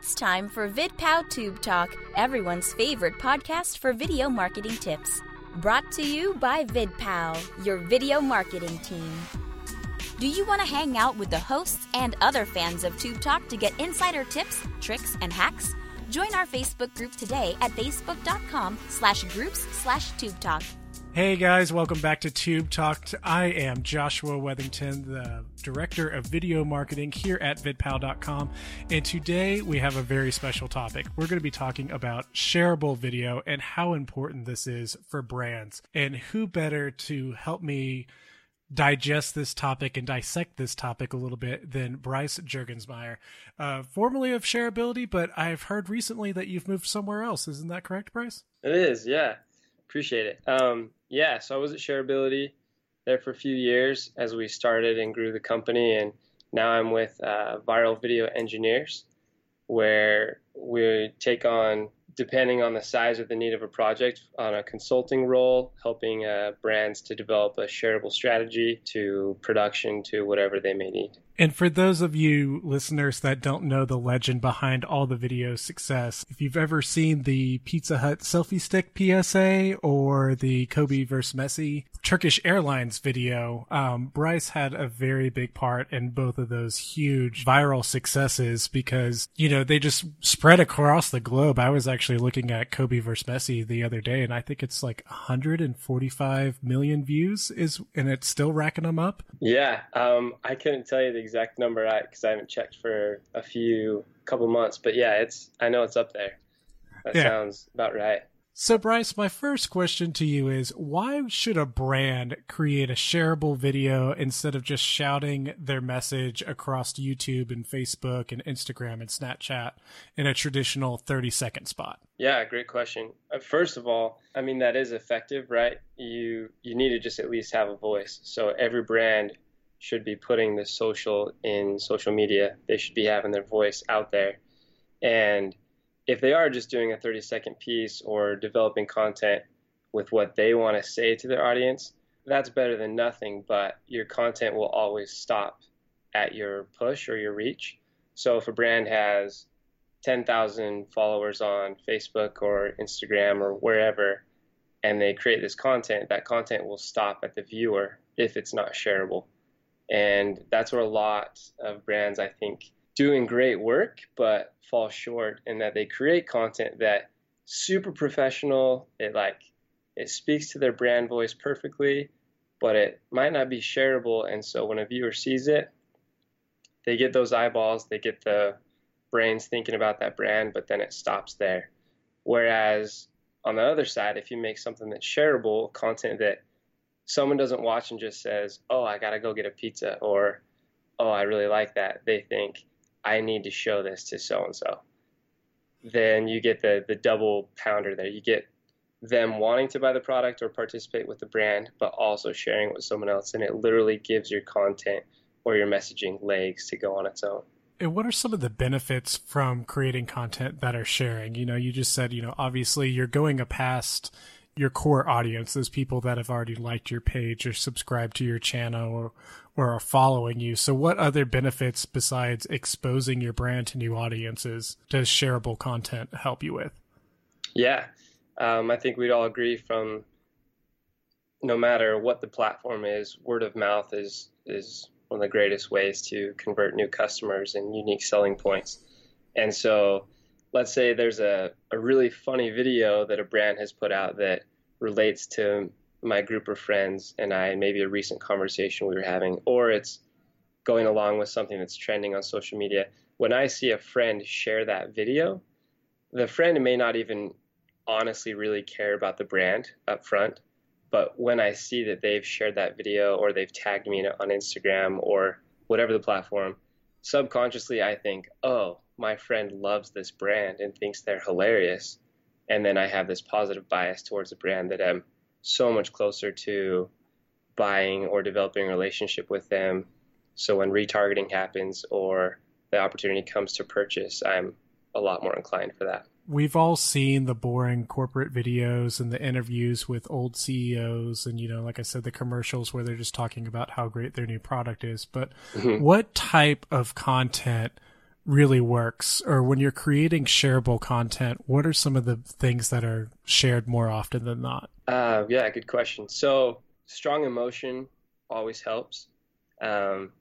It's time for VidPow Tube Talk, everyone's favorite podcast for video marketing tips. Brought to you by VidPow, your video marketing team. Do you want to hang out with the hosts and other fans of Tube Talk to get insider tips, tricks, and hacks? Join our Facebook group today at facebook.com slash groups slash tube talk. Hey guys, welcome back to Tube Talk. I am Joshua Wethington, the Director of Video Marketing here at vidpow.com. And today we have a very special topic. We're going to be talking about shareable video and how important this is for brands. And who better to help me digest this topic and dissect this topic a little bit than Bryce Juergensmeyer, uh, formerly of Shareability, but I've heard recently that you've moved somewhere else. Isn't that correct, Bryce? It is, yeah. Appreciate it. Um, yeah, so I was at Shareability there for a few years as we started and grew the company, and now I'm with uh, Viral Video Engineers, where we take on, depending on the size of the need of a project, on a consulting role, helping uh, brands to develop a shareable strategy to production to whatever they may need. And for those of you listeners that don't know the legend behind all the video success, if you've ever seen the Pizza Hut selfie stick PSA or the Kobe vs. Messi Turkish Airlines video, um, Bryce had a very big part in both of those huge viral successes because, you know, they just spread across the globe. I was actually looking at Kobe vs. Messi the other day and I think it's like 145 million views is, and it's still racking them up. Yeah. Um, I couldn't tell you the exact number I because I haven't checked for a few couple months, but yeah, it's I know it's up there. That yeah. sounds about right. So, Bryce, my first question to you is why should a brand create a shareable video instead of just shouting their message across YouTube and Facebook and Instagram and Snapchat in a traditional 30 second spot? Yeah, great question. Uh, first of all, I mean, that is effective, right? You, you need to just at least have a voice. So, every brand should be putting the social in social media. They should be having their voice out there. And if they are just doing a 30 second piece or developing content with what they want to say to their audience, that's better than nothing, but your content will always stop at your push or your reach. So if a brand has 10,000 followers on Facebook or Instagram or wherever, and they create this content, that content will stop at the viewer if it's not shareable. And that's where a lot of brands, I think, doing great work, but fall short in that they create content that super professional. It like it speaks to their brand voice perfectly, but it might not be shareable. And so when a viewer sees it, they get those eyeballs, they get the brains thinking about that brand, but then it stops there. Whereas on the other side, if you make something that's shareable, content that someone doesn't watch and just says, "Oh, I gotta go get a pizza," or "Oh, I really like that." They think, "I need to show this to so and so." Then you get the the double pounder there. You get them wanting to buy the product or participate with the brand, but also sharing it with someone else, and it literally gives your content or your messaging legs to go on its own. And what are some of the benefits from creating content that are sharing? You know, you just said, you know, obviously you're going a past your core audience, those people that have already liked your page or subscribed to your channel or, or are following you. So what other benefits besides exposing your brand to new audiences does shareable content help you with? Yeah. Um, I think we'd all agree from no matter what the platform is, word of mouth is, is one of the greatest ways to convert new customers and unique selling points. And so let's say there's a, a really funny video that a brand has put out that relates to my group of friends and I, maybe a recent conversation we were having, or it's going along with something that's trending on social media. When I see a friend share that video, the friend may not even honestly really care about the brand up front. But when I see that they've shared that video or they've tagged me on Instagram or whatever the platform, subconsciously I think, oh, my friend loves this brand and thinks they're hilarious. And then I have this positive bias towards a brand that I'm so much closer to buying or developing a relationship with them. So when retargeting happens or the opportunity comes to purchase, I'm a lot more inclined for that. We've all seen the boring corporate videos and the interviews with old CEOs and you know like I said the commercials where they're just talking about how great their new product is. But mm-hmm. what type of content really works? Or when you're creating shareable content what are some of the things that are shared more often than not? Uh, yeah good question. So strong emotion always helps. Um,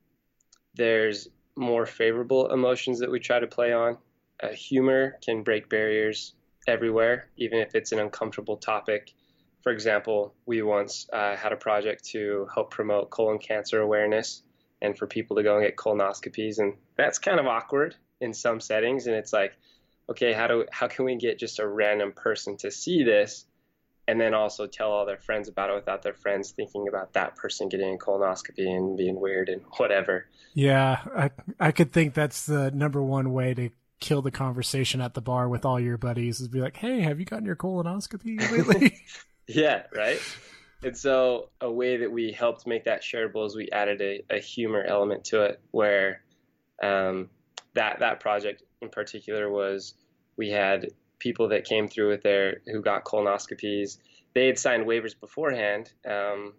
there's more favorable emotions that we try to play on uh, humor can break barriers everywhere even if it's an uncomfortable topic. For example we once uh, had a project to help promote colon cancer awareness and for people to go and get colonoscopies and that's kind of awkward in some settings and it's like okay how do how can we get just a random person to see this and then also tell all their friends about it without their friends thinking about that person getting a colonoscopy and being weird and whatever? Yeah i i could think that's the number one way to kill the conversation at the bar with all your buddies is be like hey have you gotten your colonoscopy lately yeah right and so a way that we helped make that shareable is we added a, a humor element to it where um, that that project in particular was we had people that came through with their who got colonoscopies. They had signed waivers beforehand, um,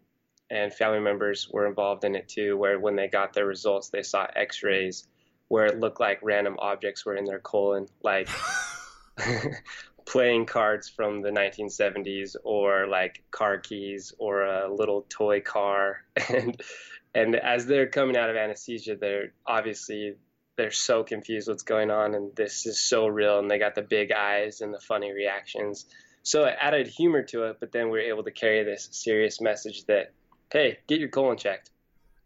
and family members were involved in it too. Where when they got their results, they saw X-rays where it looked like random objects were in their colon, like playing cards from the 1970s or like car keys or a little toy car. And and as they're coming out of anesthesia they're obviously they're so confused what's going on and this is so real and they got the big eyes and the funny reactions. So it added humor to it but then we were able to carry this serious message that hey get your colon checked.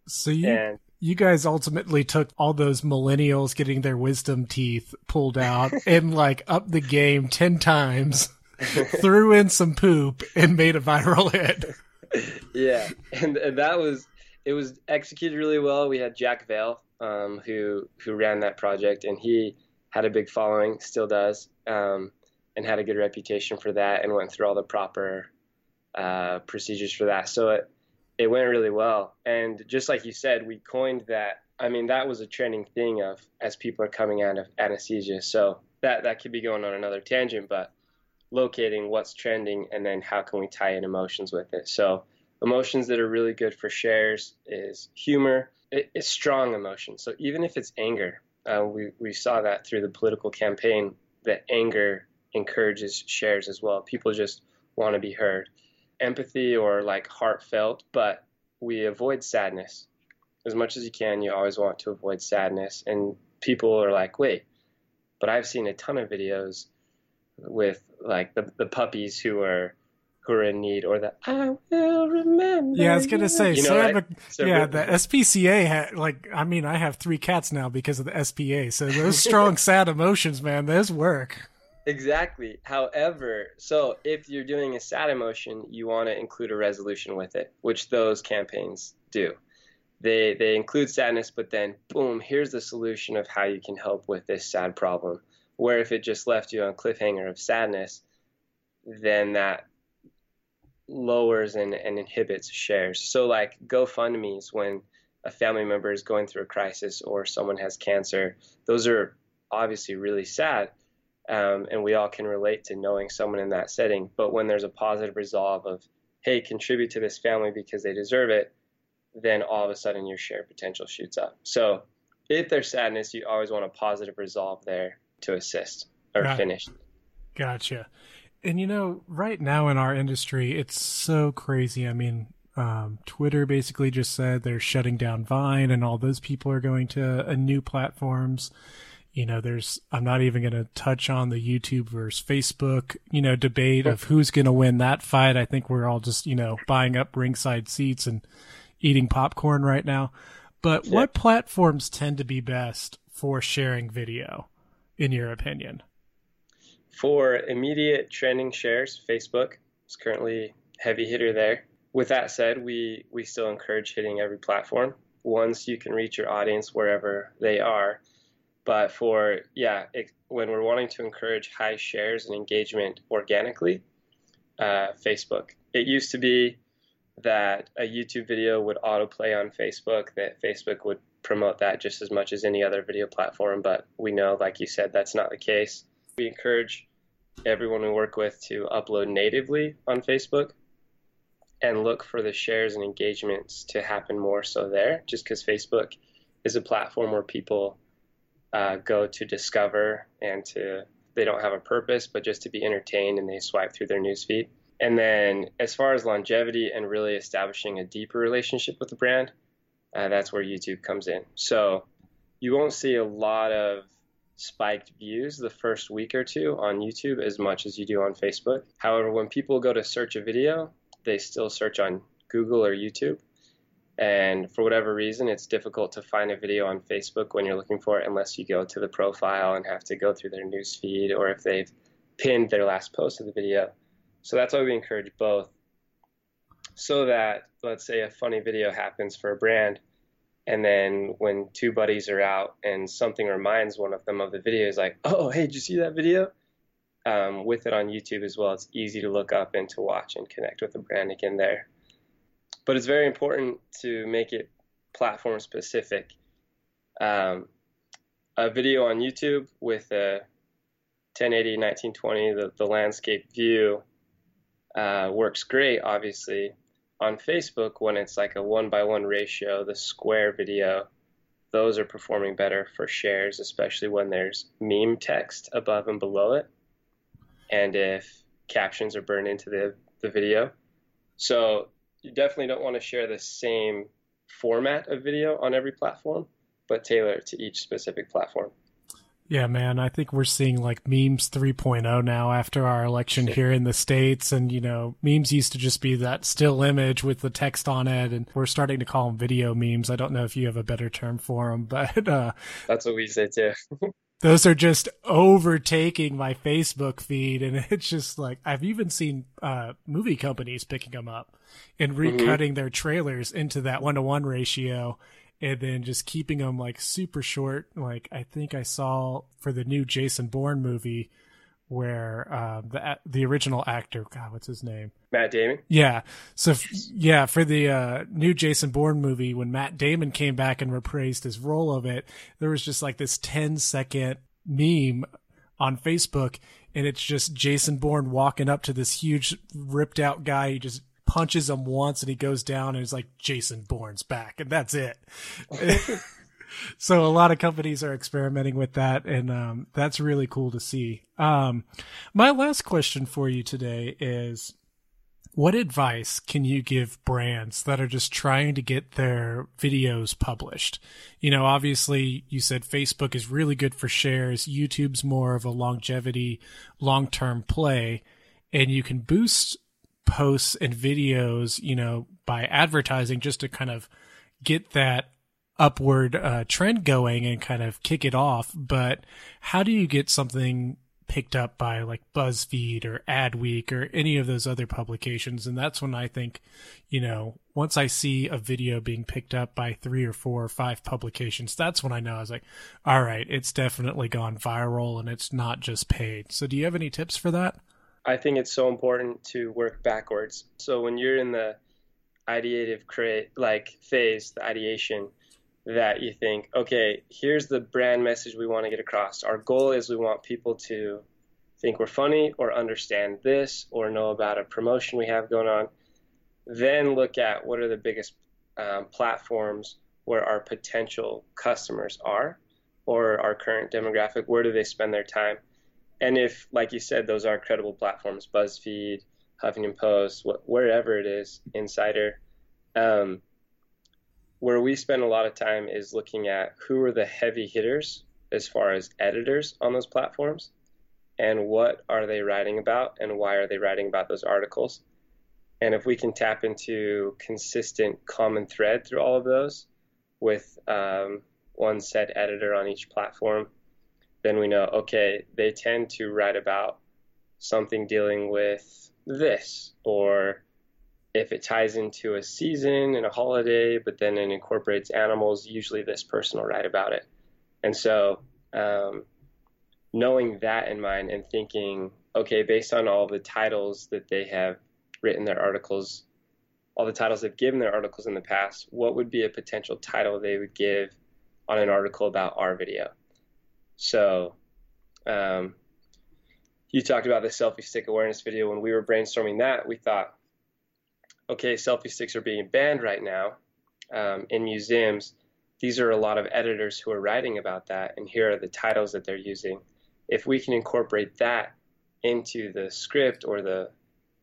So you and you guys ultimately took all those millennials getting their wisdom teeth pulled out and like up the game 10 times, threw in some poop and made a viral hit. Yeah. And, and that was, it was executed really well. We had Jack Vale, um, who, who ran that project and he had a big following, still does, um, and had a good reputation for that and went through all the proper, uh, procedures for that. So it, it went really well. And just like you said, we coined that. I mean, that was a trending thing of as people are coming out of anesthesia. So that that could be going on another tangent, but locating what's trending and then how can we tie in emotions with it. So emotions that are really good for shares is humor. It, it's strong emotion. So even if it's anger, uh, we we saw that through the political campaign that anger encourages shares as well. People just want to be heard empathy or like heartfelt, but we avoid sadness as much as you can. You always want to avoid sadness. And people are like, wait, but I've seen a ton of videos with like the, the puppies who are who are in need or the I will remember. Yeah, I was gonna say, you know, so yeah, the SPCA had like I mean, I have three cats now because of the SPA. So those strong sad emotions, man, those work. Exactly. However, so if you're doing a sad emotion, you want to include a resolution with it, which those campaigns do. They they include sadness, but then boom, here's the solution of how you can help with this sad problem. Where if it just left you on cliffhanger of sadness, then that lowers and, and inhibits shares. So like GoFundMe's when a family member is going through a crisis or someone has cancer, those are obviously really sad um, and we all can relate to knowing someone in that setting. But when there's a positive resolve of, hey, contribute to this family because they deserve it, then all of a sudden your share potential shoots up. So if there's sadness, you always want a positive resolve there to assist or Got finish. Gotcha. And you know, right now in our industry, it's so crazy. I mean, um, Twitter basically just said they're shutting down Vine, and all those people are going to uh, new platforms you know, there's, I'm not even going to touch on the YouTube versus Facebook, you know, debate of who's going to win that fight. I think we're all just, you know, buying up ringside seats and eating popcorn right now. But yeah. what platforms tend to be best for sharing video, in your opinion? For immediate trending shares, Facebook is currently heavy hitter there. With that said, we, we still encourage hitting every platform. Once you can reach your audience wherever they are, but for, yeah, it, when we're wanting to encourage high shares and engagement organically, uh, Facebook. It used to be that a YouTube video would autoplay on Facebook, that Facebook would promote that just as much as any other video platform. But we know, like you said, that's not the case. We encourage everyone we work with to upload natively on Facebook and look for the shares and engagements to happen more so there, just because Facebook is a platform where people uh, go to discover and to they don't have a purpose, but just to be entertained and they swipe through their newsfeed. And then as far as longevity and really establishing a deeper relationship with the brand, uh, that's where YouTube comes in. So you won't see a lot of spiked views the first week or two on YouTube as much as you do on Facebook. However, when people go to search a video, they still search on Google or YouTube. And for whatever reason, it's difficult to find a video on Facebook when you're looking for it unless you go to the profile and have to go through their news feed or if they've pinned their last post of the video. So that's why we encourage both. So that, let's say, a funny video happens for a brand, and then when two buddies are out and something reminds one of them of the video, is like, oh, hey, did you see that video? Um, with it on YouTube as well, it's easy to look up and to watch and connect with the brand again there but it's very important to make it platform specific. Um, a video on YouTube with a 1080 1920 the, the landscape view uh, works great obviously on facebook when it's like a one by one ratio the square video those are performing better for shares especially when there's meme text above and below it and if captions are burned into the, the video so you definitely don't want to share the same format of video on every platform, but tailor it to each specific platform. Yeah, man, I think we're seeing like memes 3.0 now after our election here in the States. And, you know, memes used to just be that still image with the text on it. And we're starting to call them video memes. I don't know if you have a better term for them, but, uh, that's what we say too. those are just overtaking my Facebook feed. And it's just like, I've even seen, uh, movie companies picking them up and mm-hmm. recutting mm-hmm. their trailers into that one to one ratio and then just keeping them like super short. Like I think I saw for the new Jason Bourne movie where uh, the the original actor, God, what's his name? Matt Damon. Yeah. So yeah, for the uh, new Jason Bourne movie, when Matt Damon came back and reprised his role of it, there was just like this 10 second meme on Facebook, and it's just Jason Bourne walking up to this huge ripped out guy. He just punches him once and he goes down and it's like Jason Bourne's back and that's it. so a lot of companies are experimenting with that and um, that's really cool to see. Um, my last question for you today is what advice can you give brands that are just trying to get their videos published? You know, obviously you said Facebook is really good for shares. YouTube's more of a longevity, long-term play and you can boost posts and videos, you know, by advertising just to kind of get that upward uh, trend going and kind of kick it off. But how do you get something picked up by like BuzzFeed or Adweek or any of those other publications? And that's when I think, you know, once I see a video being picked up by three or four or five publications, that's when I know I was like, all right, it's definitely gone viral and it's not just paid. So do you have any tips for that? I think it's so important to work backwards. So when you're in the ideative create like phase, the ideation, that you think, okay, here's the brand message we want to get across. Our goal is we want people to think we're funny or understand this or know about a promotion we have going on. Then look at what are the biggest um, platforms where our potential customers are or our current demographic. Where do they spend their time? and if, like you said, those are credible platforms, BuzzFeed, Huffington Post, wh- wherever it is, Insider, um, where we spend a lot of time is looking at who are the heavy hitters as far as editors on those platforms and what are they writing about and why are they writing about those articles. And if we can tap into consistent common thread through all of those with um, one set editor on each platform, then we know, okay, they tend to write about something dealing with this, or if it ties into a season and a holiday, but then it incorporates animals, usually this person will write about it. And so, um, knowing that in mind and thinking, okay, based on all the titles that they have written their articles, all the titles they've given their articles in the past, what would be a potential title they would give on an article about our video? So, um, you talked about the selfie stick awareness video. When we were brainstorming that, we thought, okay, selfie sticks are being banned right now um, in museums. these are a lot of editors who are writing about that, and here are the titles that they're using. If we can incorporate that into the script or the,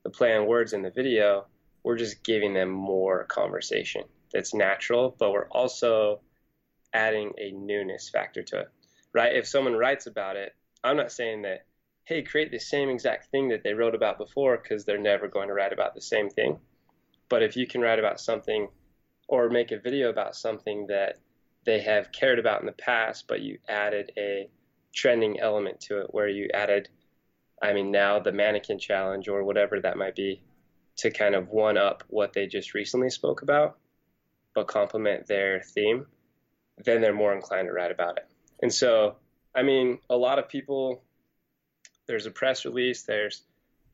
the play on words in the video, we're just giving them more conversation that's natural, but we're also adding a newness factor to it, right? If someone writes about it, I'm not saying that, hey, create the same exact thing that they wrote about before because they're never going to write about the same thing. But if you can write about something or make a video about something that they have cared about in the past, but you added a trending element to it where you added, I mean, now the mannequin challenge or whatever that might be to kind of one up what they just recently spoke about, but complement their theme, then they're more inclined to write about it. And so, I mean, a lot of people, there's a press release, there's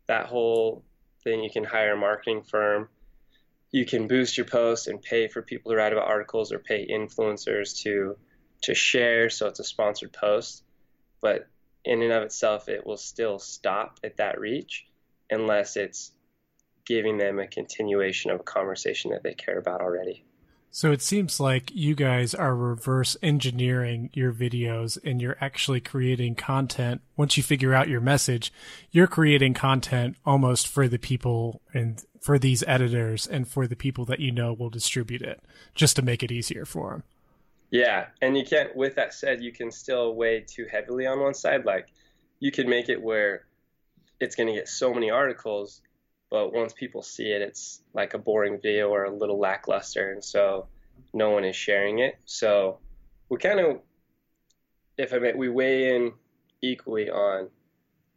that whole thing. You can hire a marketing firm. You can boost your posts and pay for people to write about articles or pay influencers to to share. So it's a sponsored post. But in and of itself, it will still stop at that reach unless it's giving them a continuation of a conversation that they care about already. So it seems like you guys are reverse engineering your videos and you're actually creating content. Once you figure out your message, you're creating content almost for the people and for these editors and for the people that you know will distribute it just to make it easier for them. Yeah. And you can't, with that said, you can still weigh too heavily on one side. Like you can make it where it's going to get so many articles but once people see it, it's like a boring video or a little lackluster, and so no one is sharing it. So we kind of, if I may, we weigh in equally on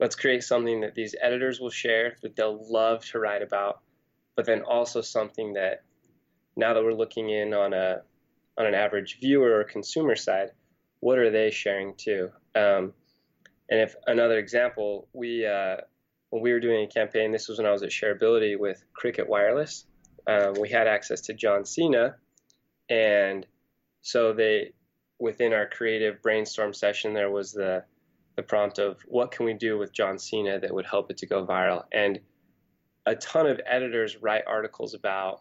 let's create something that these editors will share that they'll love to write about, but then also something that now that we're looking in on a on an average viewer or consumer side, what are they sharing too? Um, and if another example, we uh, when we were doing a campaign, this was when I was at Shareability with Cricket Wireless. Um, we had access to John Cena, and so they, within our creative brainstorm session, there was the the prompt of what can we do with John Cena that would help it to go viral, and a ton of editors write articles about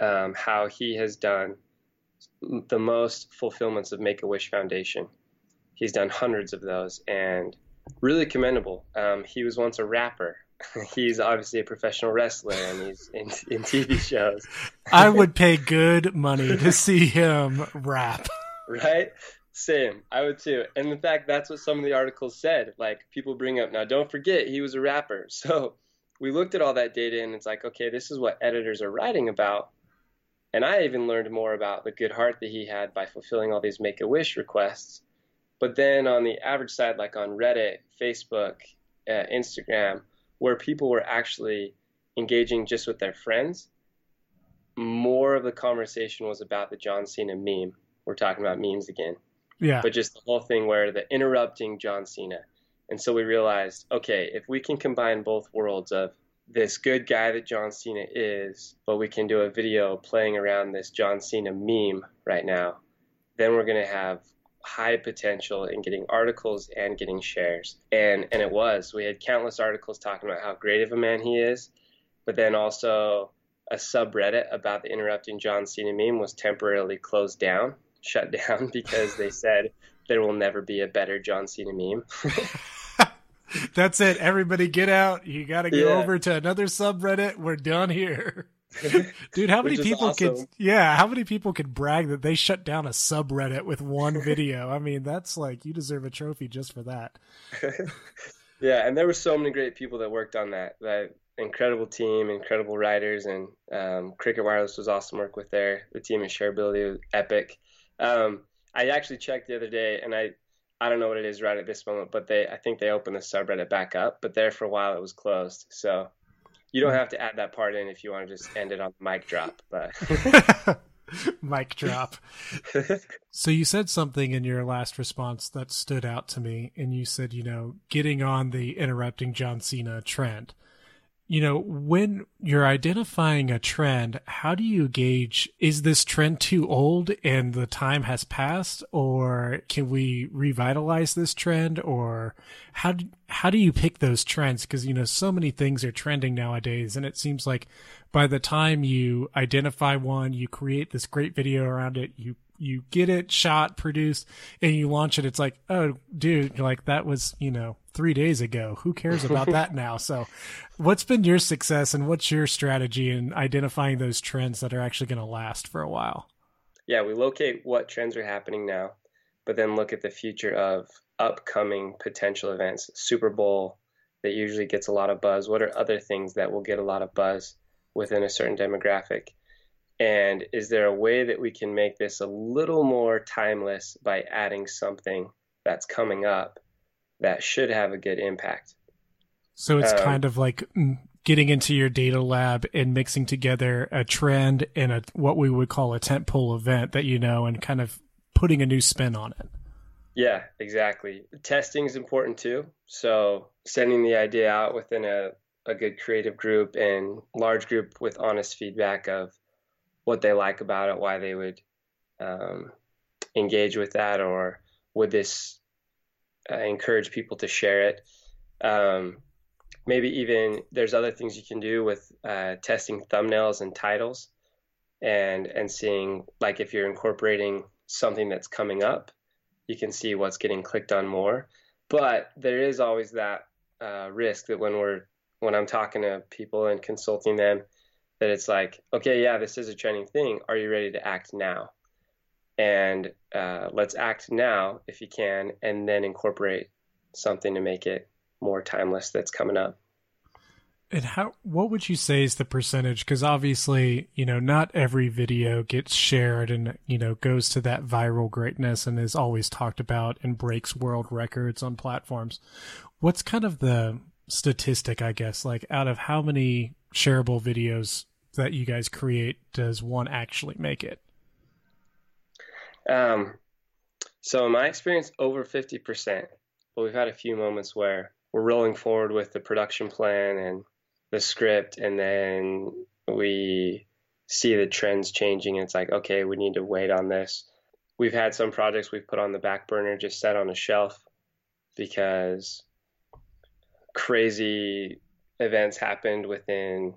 um, how he has done the most fulfillments of Make a Wish Foundation. He's done hundreds of those, and really commendable. Um, he was once a rapper. he's obviously a professional wrestler and he's in, in TV shows. I would pay good money to see him rap. Right? Same. I would too. And in fact, that's what some of the articles said. Like people bring up, now don't forget he was a rapper. So we looked at all that data and it's like, okay, this is what editors are writing about. And I even learned more about the good heart that he had by fulfilling all these make a wish requests but then on the average side, like on Reddit, Facebook, uh, Instagram, where people were actually engaging just with their friends, more of the conversation was about the John Cena meme. We're talking about memes again. Yeah. But just the whole thing where the interrupting John Cena. And so we realized, okay, if we can combine both worlds of this good guy that John Cena is, but we can do a video playing around this John Cena meme right now, then we're going to have high potential in getting articles and getting shares. And and it was. We had countless articles talking about how great of a man he is, but then also a subreddit about the interrupting John Cena meme was temporarily closed down, shut down because they said there will never be a better John Cena meme. That's it. Everybody get out. You got to go yeah. over to another subreddit. We're done here. Dude, how many people awesome. could yeah, how many people could brag that they shut down a subreddit with one video? I mean, that's like you deserve a trophy just for that. yeah, and there were so many great people that worked on that. That incredible team, incredible writers, and um, Cricket Wireless was awesome work with there. The team at Shareability was epic. Um, I actually checked the other day, and I I don't know what it is right at this moment, but they I think they opened the subreddit back up, but there for a while it was closed. So you don't hmm. have to add that part in if you want to just end it on mic drop, but mic drop. so you said something in your last response that stood out to me, and you said, you know, getting on the interrupting John Cena trend you know, when you're identifying a trend, how do you gauge is this trend too old and the time has passed or can we revitalize this trend or how do, how do you pick those trends because you know so many things are trending nowadays and it seems like by the time you identify one, you create this great video around it, you you get it shot, produced, and you launch it. It's like, oh, dude, like that was you know three days ago. Who cares about that now? So, what's been your success and what's your strategy in identifying those trends that are actually going to last for a while? Yeah, we locate what trends are happening now, but then look at the future of upcoming potential events. Super Bowl that usually gets a lot of buzz. What are other things that will get a lot of buzz within a certain demographic? And is there a way that we can make this a little more timeless by adding something that's coming up that should have a good impact? So it's um, kind of like getting into your data lab and mixing together a trend and a what we would call a tentpole event that you know and kind of putting a new spin on it. Yeah, exactly. Testing is important too. So sending the idea out within a, a good creative group and large group with honest feedback of what they like about it, why they would um, engage with that, or would this uh, encourage people to share it? Um, maybe even there's other things you can do with uh, testing thumbnails and titles, and and seeing like if you're incorporating something that's coming up, you can see what's getting clicked on more. But there is always that uh, risk that when we're when I'm talking to people and consulting them that it's like, okay, yeah, this is a trending thing. Are you ready to act now? And uh, let's act now if you can, and then incorporate something to make it more timeless that's coming up. And how? What would you say is the percentage? Because obviously, you know, not every video gets shared and you know goes to that viral greatness and is always talked about and breaks world records on platforms. What's kind of the statistic, I guess, like out of how many shareable videos that you guys create does one actually make it? Um, so in my experience, over 50%. But we've had a few moments where we're rolling forward with the production plan and the script, and then we see the trends changing. And it's like, okay, we need to wait on this. We've had some projects we've put on the back burner, just set on a shelf because crazy events happened within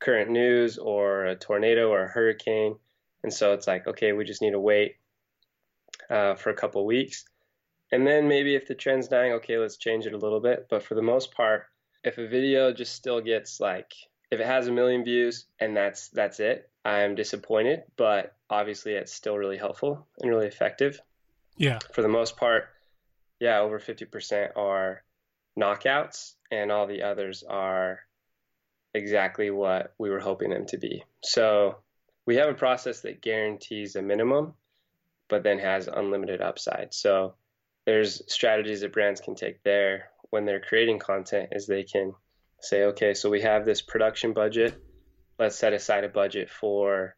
current news or a tornado or a hurricane. And so it's like, okay, we just need to wait uh, for a couple weeks. And then maybe if the trend's dying, okay, let's change it a little bit. But for the most part, if a video just still gets like, if it has a million views and that's that's it, I'm disappointed. But obviously, it's still really helpful and really effective. Yeah. For the most part, yeah, over 50% are knockouts, and all the others are exactly what we were hoping them to be. So we have a process that guarantees a minimum, but then has unlimited upside. So there's strategies that brands can take there when they're creating content is they can say, okay, so we have this production budget. Let's set aside a budget for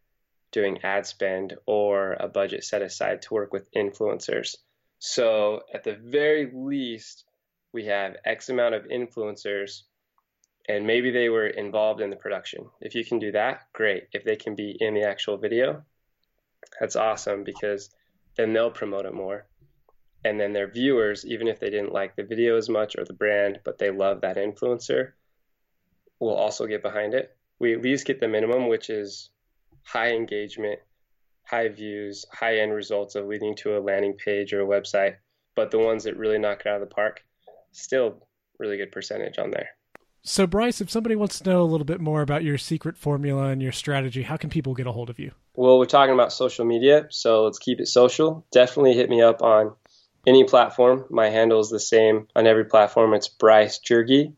doing ad spend or a budget set aside to work with influencers. So at the very least, we have X amount of influencers and maybe they were involved in the production. If you can do that, great. If they can be in the actual video, that's awesome because then they'll promote it more. And then their viewers, even if they didn't like the video as much or the brand, but they love that influencer, will also get behind it. We at least get the minimum, which is high engagement, high views, high end results of leading to a landing page or a website. But the ones that really knock it out of the park, still really good percentage on there. So, Bryce, if somebody wants to know a little bit more about your secret formula and your strategy, how can people get a hold of you? Well, we're talking about social media, so let's keep it social. Definitely hit me up on any platform. My handle is the same on every platform. It's Bryce Jurgy,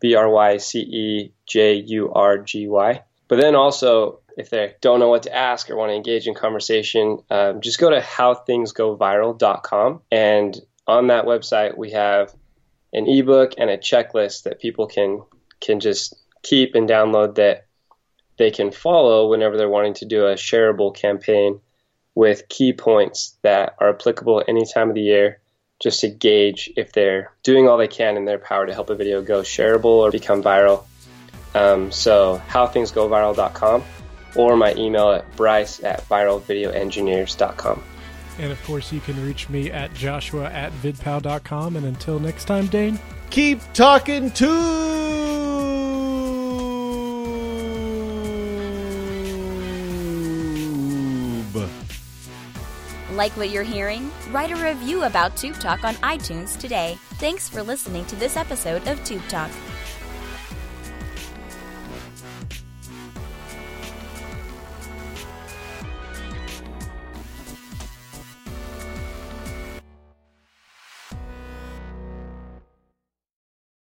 B R Y C E J U R G Y. But then also, if they don't know what to ask or want to engage in conversation, um, just go to howthingsgoviral.com. And on that website, we have an ebook and a checklist that people can can just keep and download that they can follow whenever they're wanting to do a shareable campaign with key points that are applicable any time of the year just to gauge if they're doing all they can in their power to help a video go shareable or become viral. Um, so howthingsgoviral.com or my email at bryce at viralvideoengineers.com. And of course, you can reach me at joshua at vidpow.com. And until next time, Dane, keep talking tube. Like what you're hearing? Write a review about Tube Talk on iTunes today. Thanks for listening to this episode of Tube Talk.